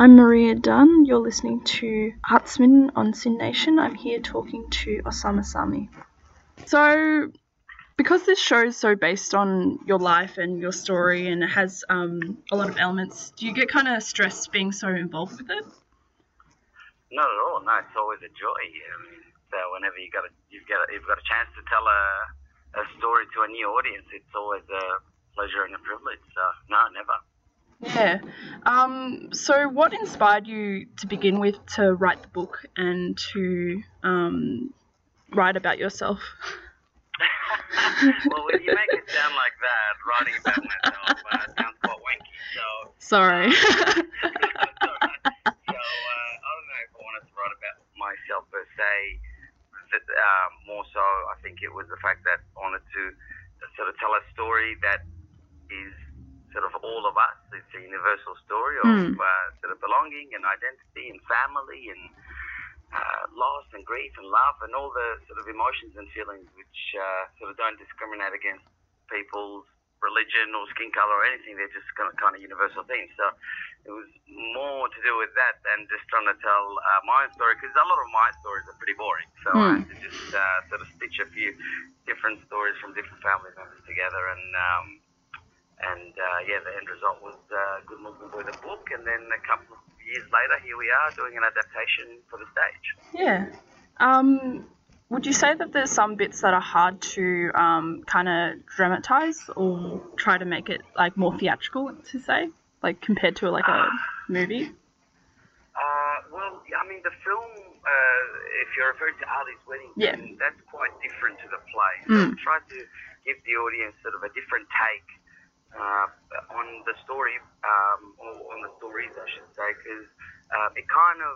I'm Maria Dunn. You're listening to Artsman on SYN Nation. I'm here talking to Osamah Sami. So, because this show is so based on your life and your story and it has um, a lot of elements, do you get kind of stressed being so involved with it? Not at all. No, it's always a joy. I mean, so whenever you got a, you've got a, you've got a chance to tell a, a story to a new audience, it's always a pleasure and a privilege. So no, never. Yeah. Um, so, what inspired you to begin with to write the book and to um, write about yourself? well, when you make it sound like that, writing about myself uh, sounds quite wanky. So sorry. so uh, I don't know if I wanted to write about myself per se. Um, more so, I think it was the fact that I wanted to sort of tell a story that sort of all of us. It's a universal story of Mm. uh, sort of belonging and identity and family and uh, loss and grief and love and all the sort of emotions and feelings which uh, sort of don't discriminate against people's religion or skin color or anything. They're just kind of, kind of universal themes. So it was more to do with that than just trying to tell uh, my own story because a lot of my stories are pretty boring. So I Mm. had to just uh, sort of stitch a few different stories from different family members together and. Um, and uh, yeah, the end result was uh, Good Muslim Boy, the book, and then a couple of years later, here we are doing an adaptation for the stage. Yeah. Um, would you say that there's some bits that are hard to um, kind of dramatize or try to make it like more theatrical to say, like compared to like a movie? Uh, well, I mean, the film, uh, if you're referring to Ali's Wedding, Yeah. that's quite different to the play. So Mm. Tried to give the audience sort of a different take uh, on the story, um, or on the stories, I should say, because uh, it kind of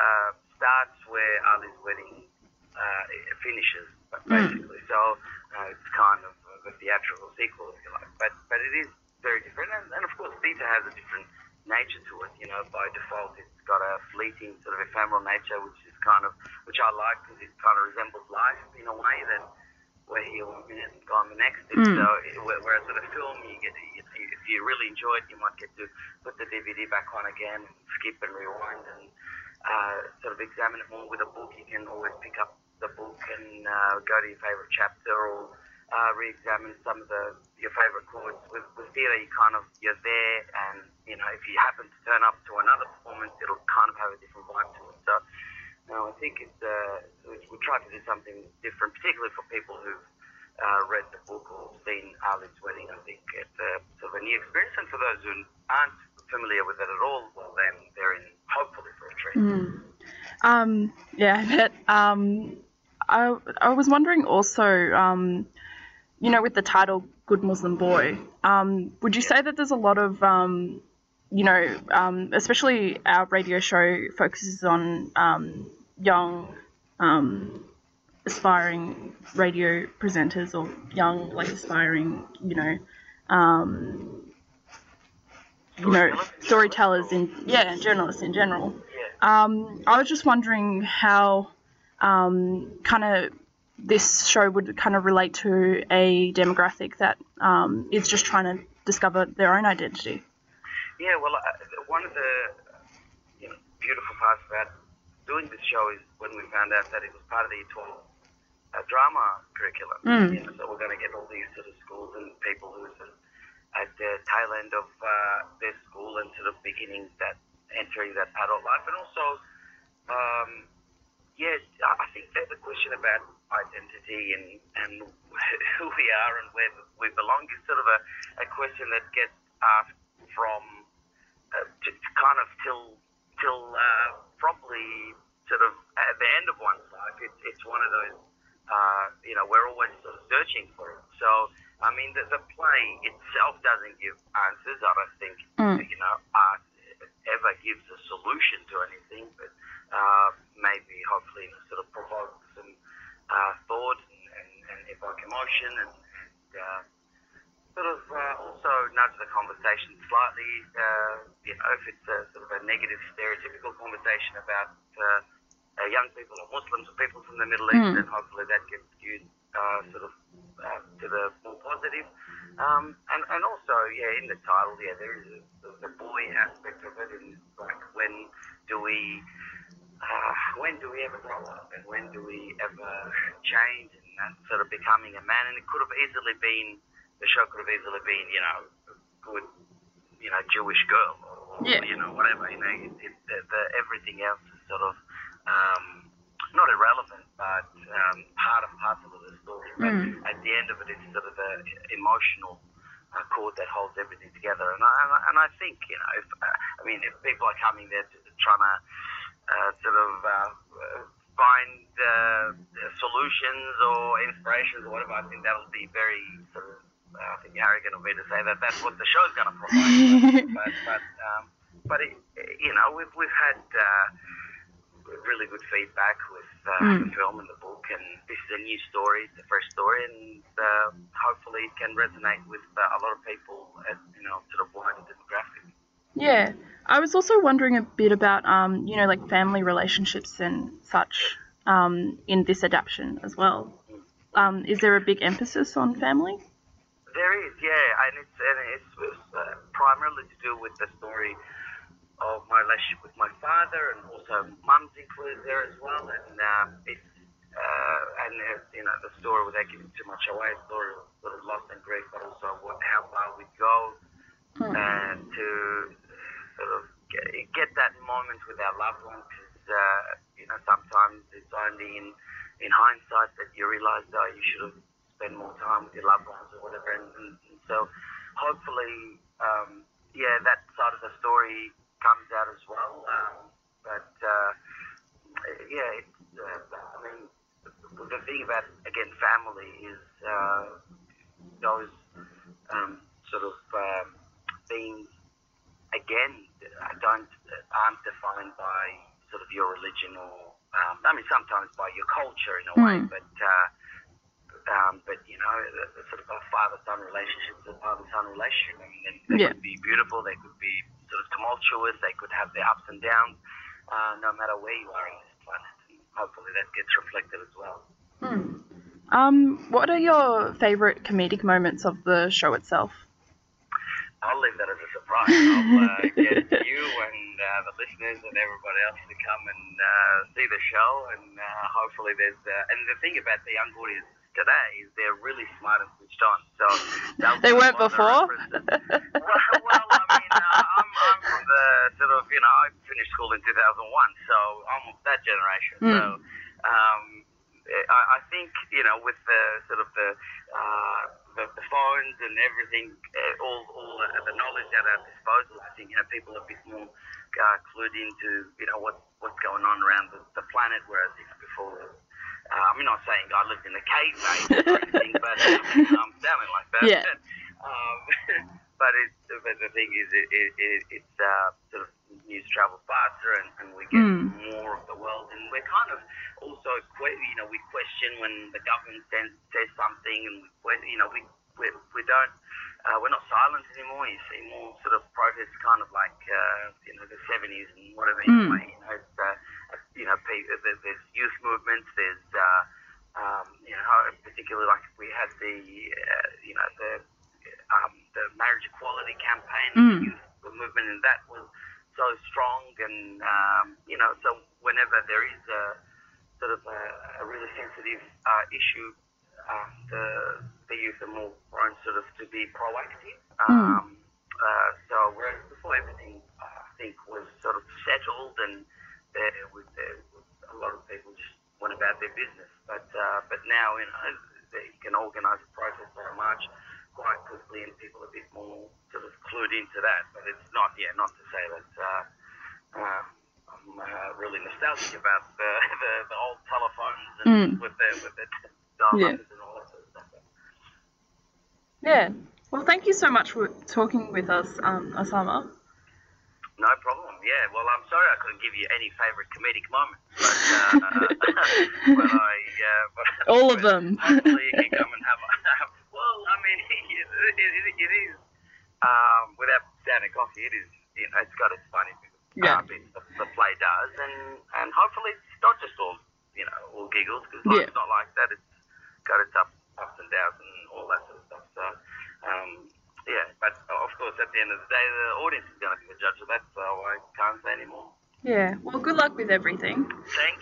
uh, starts where Ali's wedding uh, finishes, but Mm. basically. So uh, it's kind of a theatrical sequel, if you like. But but it is very different, and, and of course, theatre has a different nature to it. You know, by default, it's got a fleeting sort of ephemeral nature, which is kind of which I like because it kind of resembles life in a way that we're here one minute and gone the next. And Mm. So whereas with a film, you get if you, if you really enjoy it, you might get to put the DVD back on again, skip and rewind, and uh, sort of examine it more. With a book, you can always pick up the book and uh, go to your favourite chapter or uh, re-examine some of the your favourite chords. With, with theatre, you kind of you're there, and you know if you happen to turn up to another performance, it'll kind of have a different vibe to it. No, I think it's uh, we, we tried to do something different, particularly for people who've uh, read the book or seen Ali's wedding. I think it's a sort of a new experience, and for those who aren't familiar with it at all, well, then they're in hopefully for a treat. Mm. Um, yeah, I. Um, I, I was wondering also, um, you know, with the title Good Muslim Boy, um, would you say that there's a lot of, um, you know, um, especially our radio show focuses on um, young, um, aspiring radio presenters or young, like, aspiring, you know, um, you know, storytellers in, yeah, journalists in general. Um, I was just wondering how um, kind of this show would kind of relate to a demographic that um, is just trying to discover their own identity. Yeah, well, uh, one of the you know, beautiful parts about doing this show is when we found out that it was part of the 12 uh, drama curriculum. Mm. You know, so we're going to get all these sort of schools and people who are sort of at the tail end of uh, their school and sort of beginning that, entering that adult life. And also, um, yeah, I I think that the question about identity and, and who we are and where we belong is sort of a, a question that gets asked from uh, to, to kind of till till uh, probably sort of at the end of one's life. It's it's one of those uh, you know we're always sort of searching for it. So I mean the, the play itself doesn't give answers. I don't think Mm. you know art ever gives a solution to anything, but uh, maybe hopefully sort of provoke some uh, thought and, and, and evoke emotion and, and uh, sort of uh, also nudge the conversation slightly. Uh, you know, if it's a sort of a negative, stereotypical conversation about uh, uh, young people or Muslims or people from the Middle East, Mm. then hopefully that gets skewed uh, sort of uh, to the more positive. Um, and, and also, yeah, in the title, yeah, there is a, the, the boy aspect of it, and like when do we uh, when do we ever grow up and when do we ever change and that sort of becoming a man? And it could have easily been the show could have easily been you know good you know Jewish girl or Yeah. you know whatever you know it, it, the, the, everything else is sort of um, not irrelevant but um, part and parcel of the story. But Mm. at the end of it, it's sort of the emotional uh, cord that holds everything together. And I, and I, and I think, you know, if, uh, I mean, if people are coming there to, trying to uh, sort of uh, find uh, solutions or inspirations or whatever, I think that'll be very sort of, I think arrogant of me to say that that's what the show's going to provide. but, but, um, but it, you know, we've, we've had uh, really good feedback with uh, Mm. the film and the book, and this is a new story, it's a fresh story, and uh, hopefully it can resonate with uh, a lot of people at you know sort of wider demographic. Yeah, I was also wondering a bit about, um, you know, like family relationships and such um, in this adaptation as well. Um, is there a big emphasis on family? There is, yeah, and it's and it's, it's uh, primarily to do with the story of my relationship with my father, and also mum's included there as well, and um, it's uh, and uh, you know the story without giving too much away, story of sort of loss and grief, but also what how far we go Hmm. and to sort of get, get that moment with our loved ones. 'cause, uh, you know, sometimes it's only in in hindsight that you realise, oh, you should have spent more time with your loved ones or whatever. And, and, and so, hopefully, um, yeah, that side of the story comes out as well. Um, but uh, yeah, it's, uh, I mean, the thing about again family is uh, those um, sort of um, things again uh, don't aren't defined by sort of your religion or um, I mean sometimes by your culture in a way, Mm. but uh, but you know the, the sort of a father-son relationship is a father-son relationship. I mean, they, they Yeah. could be beautiful, they could be sort of tumultuous, they could have their ups and downs, uh, no matter where you are on this planet. And hopefully that gets reflected as well. Hmm. Um, what are your favourite comedic moments of the show itself? I'll leave that as a surprise. I'll uh, get you and uh, the listeners and everybody else to come and uh, see the show, and uh, hopefully there's. Uh, and the thing about the young audience today is they're really smart and switched on. So They weren't the before. well, well, I mean, uh, I'm, I'm from the sort of, you know, I finished school in 2001, so I'm of that generation. Mm. So um, I, I think, you know, with the sort of the, uh, the, the phones and everything, uh, all, all uh, the knowledge at our disposal, I think, you know, people are a bit more uh, clued into, you know, what, what's going on around the, the planet, whereas you know, before uh, I'm not saying I lived in a cave age or anything, but I'm sounding like that. Yeah. Um, but it, but the thing is, it, it, it, it's uh, sort of news travels faster, and, and we get Mm. more of the world, and we're kind of also, que- you know, we question when the government says, says something, and we, you know, we we, we don't. Uh, we're not silent anymore. You see more sort of protests, kind of like uh, you know the 70s and whatever. Mm. Anyway, you know, it's, uh, you know, there's youth movements. There's uh, um, you know, particularly like we had the uh, you know the um, the marriage equality campaign, Mm. the youth movement, and that was so strong. And um, you know, so whenever there is a sort of a, a really sensitive uh, issue, um, the the youth are more prone sort of to be proactive. Um, uh, so whereas before everything uh, I think was sort of settled and there was, there was a lot of people just went about their business. But uh, but now you know they can organise a protest or a march quite quickly, and people are a bit more sort of clued into that. But it's not yeah, not to say that. Uh, uh, I'm uh, really nostalgic about the, the, the old telephones and Mm. with the with the Yeah. and all that sort of stuff. Yeah. Well, thank you so much for talking with us, um, Osamah. No problem. Yeah. Well, I'm sorry I couldn't give you any favourite comedic moments, but uh, but I uh, but, All of them. Hopefully, you can come and have. a well, I mean, it, it, it, it is um, without sounding cocky. It is. You know, it's got its funny Yeah. uh, the, the play does, and and hopefully it's not just all you know all giggles because Yeah. life's not like that. It's got its ups, ups and downs and all that sort of stuff. So. Um, yeah, but uh, of course, at the end of the day, the audience is going to be the judge of that, so I can't say any more. Yeah. Well, good luck with everything. Thank